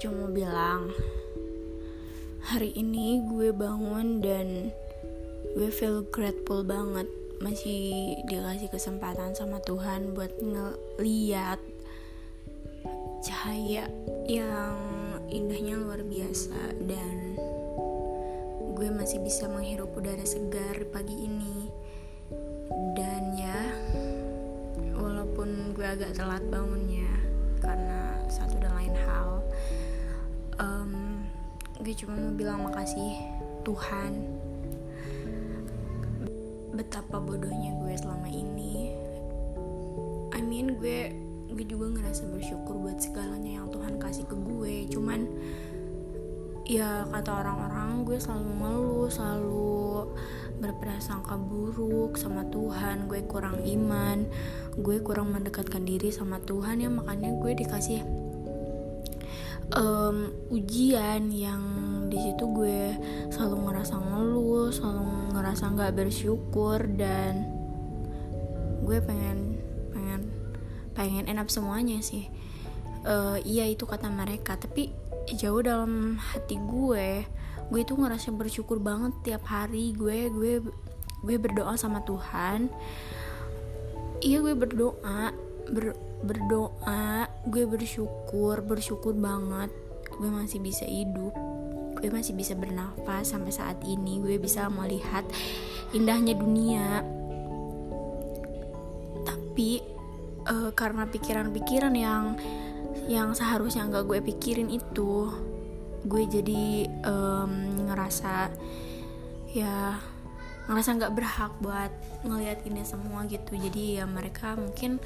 cuma bilang hari ini gue bangun dan gue feel grateful banget. Masih dikasih kesempatan sama Tuhan buat ngeliat cahaya yang indahnya luar biasa. Dan gue masih bisa menghirup udara segar pagi ini. Dan ya walaupun gue agak telat bangunnya gue cuma mau bilang makasih Tuhan. Betapa bodohnya gue selama ini. I mean gue gue juga ngerasa bersyukur buat segalanya yang Tuhan kasih ke gue. Cuman ya kata orang-orang gue selalu ngeluh selalu berprasangka buruk sama Tuhan. Gue kurang iman gue kurang mendekatkan diri sama Tuhan ya. Makanya gue dikasih um, ujian yang di situ gue selalu ngerasa ngeluh selalu ngerasa nggak bersyukur dan gue pengen pengen pengen enak semuanya sih. Uh, iya itu kata mereka tapi jauh dalam hati gue gue itu ngerasa bersyukur banget tiap hari gue gue gue berdoa sama Tuhan. Iya gue berdoa ber, berdoa gue bersyukur bersyukur banget gue masih bisa hidup gue masih bisa bernafas sampai saat ini gue bisa melihat indahnya dunia. Tapi uh, karena pikiran-pikiran yang yang seharusnya nggak gue pikirin itu gue jadi um, ngerasa ya ngerasa nggak berhak buat ngelihat ini semua gitu. Jadi ya mereka mungkin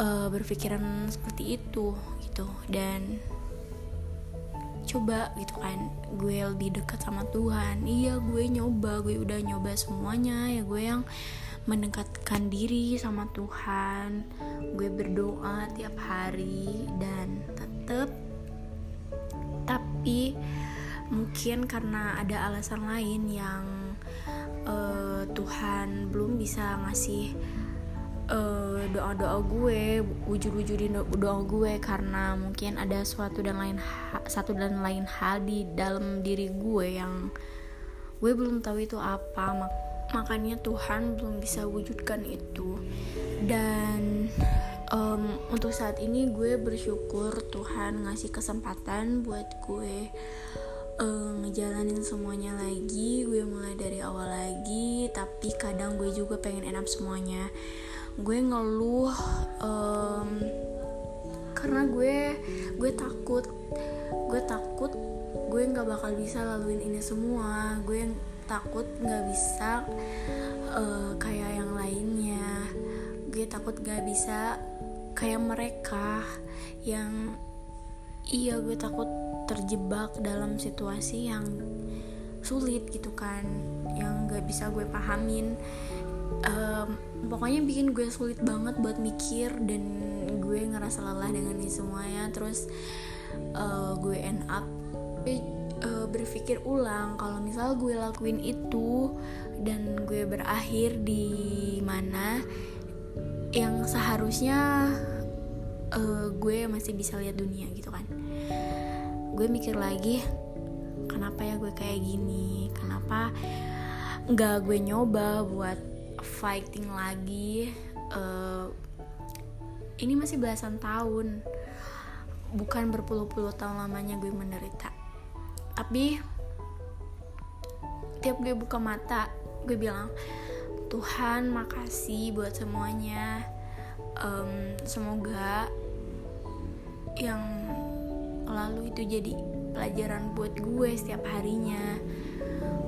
uh, berpikiran seperti itu gitu. Dan coba gitu kan gue lebih dekat sama Tuhan. Iya gue nyoba gue udah nyoba semuanya. Ya gue yang mendekatkan diri sama Tuhan. Gue berdoa tiap hari dan tetap tapi mungkin karena ada alasan lain yang uh, Tuhan belum bisa ngasih uh, doa-doa gue wujud-wujudin doa gue karena mungkin ada suatu dan lain satu dan lain hal di dalam diri gue yang gue belum tahu itu apa. Mak makanya Tuhan belum bisa wujudkan itu. Dan um, untuk saat ini gue bersyukur Tuhan ngasih kesempatan buat gue uh, ngejalanin semuanya lagi. Gue mulai dari awal lagi tapi kadang gue juga pengen enak semuanya gue ngeluh um, karena gue gue takut gue takut gue nggak bakal bisa laluin ini semua. Gue takut nggak bisa uh, kayak yang lainnya. Gue takut nggak bisa kayak mereka yang iya gue takut terjebak dalam situasi yang sulit gitu kan yang nggak bisa gue pahamin um, pokoknya bikin gue sulit banget buat mikir dan gue ngerasa lelah dengan ini semuanya. Terus uh, gue end up uh, berpikir ulang kalau misal gue lakuin itu dan gue berakhir di mana yang seharusnya uh, gue masih bisa lihat dunia gitu kan. Gue mikir lagi kenapa ya gue kayak gini? Kenapa nggak gue nyoba buat fighting lagi uh, ini masih belasan tahun. Bukan berpuluh-puluh tahun lamanya gue menderita. Tapi tiap gue buka mata gue bilang Tuhan makasih buat semuanya. Um, semoga yang lalu itu jadi pelajaran buat gue setiap harinya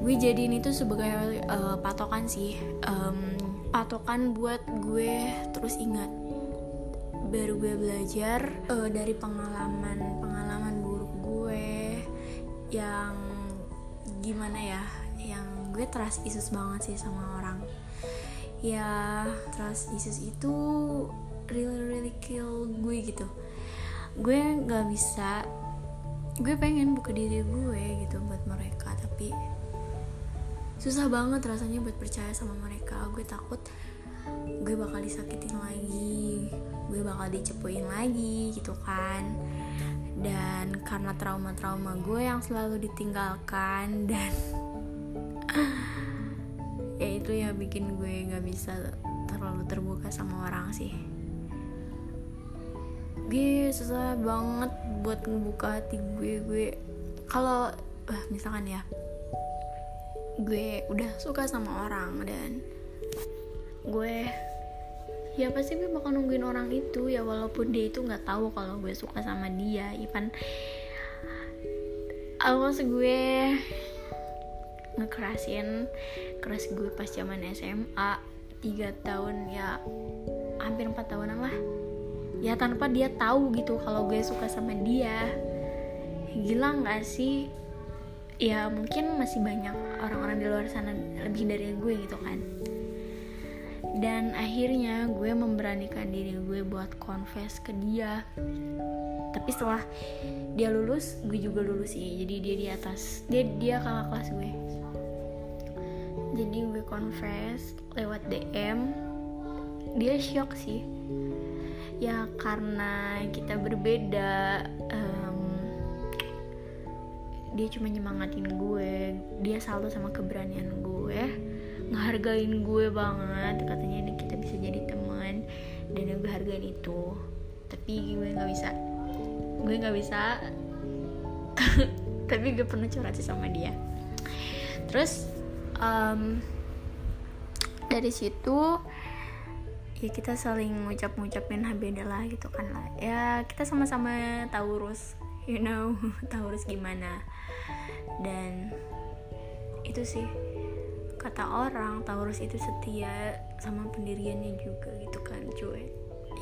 gue jadiin itu sebagai uh, patokan sih. Um, patokan buat gue terus ingat. Baru gue belajar uh, dari pengalaman pengalaman buruk gue yang gimana ya yang gue trust issues banget sih sama orang. Ya trust issues itu really really kill gue gitu. Gue nggak bisa gue pengen buka diri gue gitu buat mereka tapi susah banget rasanya buat percaya sama mereka. Gue takut gue bakal disakitin lagi gue bakal dicepuin lagi gitu kan. Dan karena trauma-trauma gue yang selalu ditinggalkan dan ya itu ya bikin gue nggak bisa terlalu terbuka sama orang sih. Gue susah banget buat ngebuka hati gue gue. Kalau misalkan ya gue udah suka sama orang dan gue ya pasti gue bakal nungguin orang itu ya walaupun dia itu nggak tahu kalau gue suka sama dia Ipan awas gue ngekerasin keras gue pas zaman SMA tiga tahun ya hampir empat tahunan lah. Ya tanpa dia tahu gitu kalau gue suka sama dia. Gila nggak sih ya mungkin masih banyak orang-orang di luar sana lebih dari gue gitu kan. Dan akhirnya gue memberanikan diri gue buat confess ke dia. Tapi setelah dia lulus gue juga lulus sih. Jadi dia di atas dia dia kakak kelas gue. Jadi gue confess lewat DM dia shock sih. Ya karena kita berbeda um, dia cuma nyemangatin gue dia selalu sama keberanian gue ngehargain gue banget katanya ini kita bisa jadi teman dan gue hargain itu. Tapi gue nggak bisa gue nggak bisa. Tapi gue pernah curhat sih sama dia. Terus um, dari situ ya kita saling ngucap-ngucapin habeda lah gitu kan lah. Ya kita sama-sama Taurus you know Taurus gimana. Dan itu sih kata orang Taurus itu setia sama pendiriannya juga gitu kan cuek.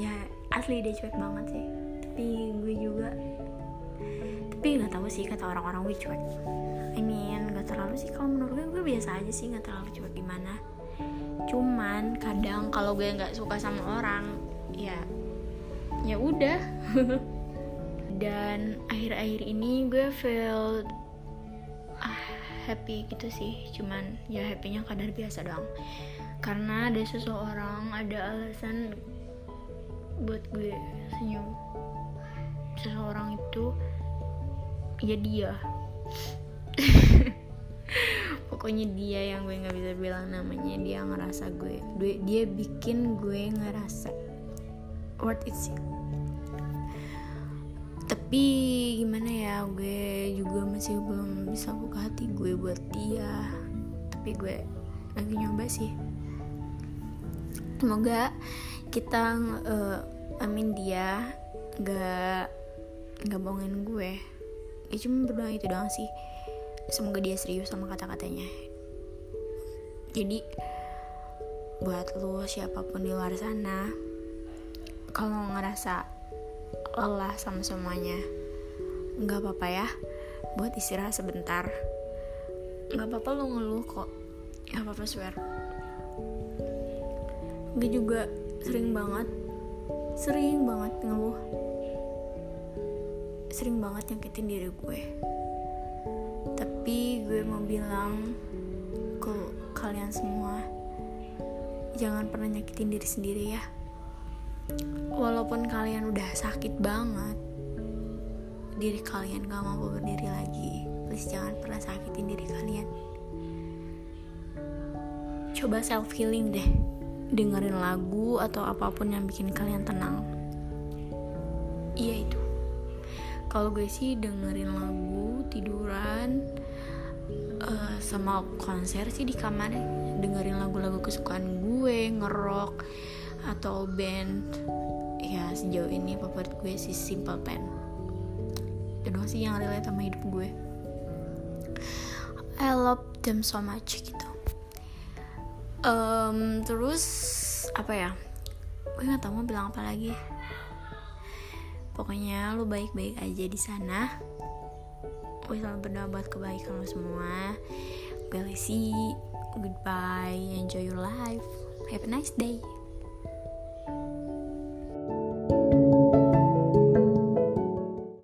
Ya asli dia cuek banget sih. Tapi gue juga tapi nggak tahu sih kata orang-orang gue cuek. I mean nggak terlalu sih. Kalau menurut gue gue biasa aja sih nggak terlalu cuek gimana. Cuman kadang kalau gue nggak suka sama orang ya ya udah dan akhir-akhir ini gue feel happy gitu sih. Cuman ya happynya kadar biasa doang. Karena ada seseorang ada alasan buat gue senyum. Seseorang itu ya dia. Pokoknya dia yang gue nggak bisa bilang namanya. Dia ngerasa gue dia bikin gue ngerasa worth it tapi gimana ya gue juga masih belum bisa buka hati gue buat dia. Tapi gue lagi nyoba sih. Semoga kita uh, amin dia gak nggak bohongin gue. Ya cuma berdoa itu doang sih. Semoga dia serius sama kata-katanya. Jadi buat lo siapa pun di luar sana kalau ngerasa lelah sama semuanya. Nggak apa-apa ya buat istirahat sebentar. Nggak apa-apa lo ngeluh kok. Nggak apa-apa swear. Gue juga sering banget sering banget ngeluh. Sering banget nyakitin diri gue. Tapi gue mau bilang ke kalian semua jangan pernah nyakitin diri sendiri ya walaupun kalian udah sakit banget diri kalian gak mampu berdiri lagi. Please jangan pernah sakitin diri kalian. Coba self healing deh. Dengerin lagu atau apa pun yang bikin kalian tenang. Iya itu. Kalau gue sih dengerin lagu tiduran uh, sama konser sih di kamar dengerin lagu-lagu kesukaan gue ngerok atau band ya sejauh ini favorit gue si Simple Plan. Itu doang sih yang relate sama hidup gue. I love them so much gitu. Um, terus apa ya? Gue nggak tahu mau bilang apa lagi. Pokoknya lu baik-baik aja di sana. Gue selalu berdoa buat kebaikan lo semua. Gue goodbye enjoy your life. Have a nice day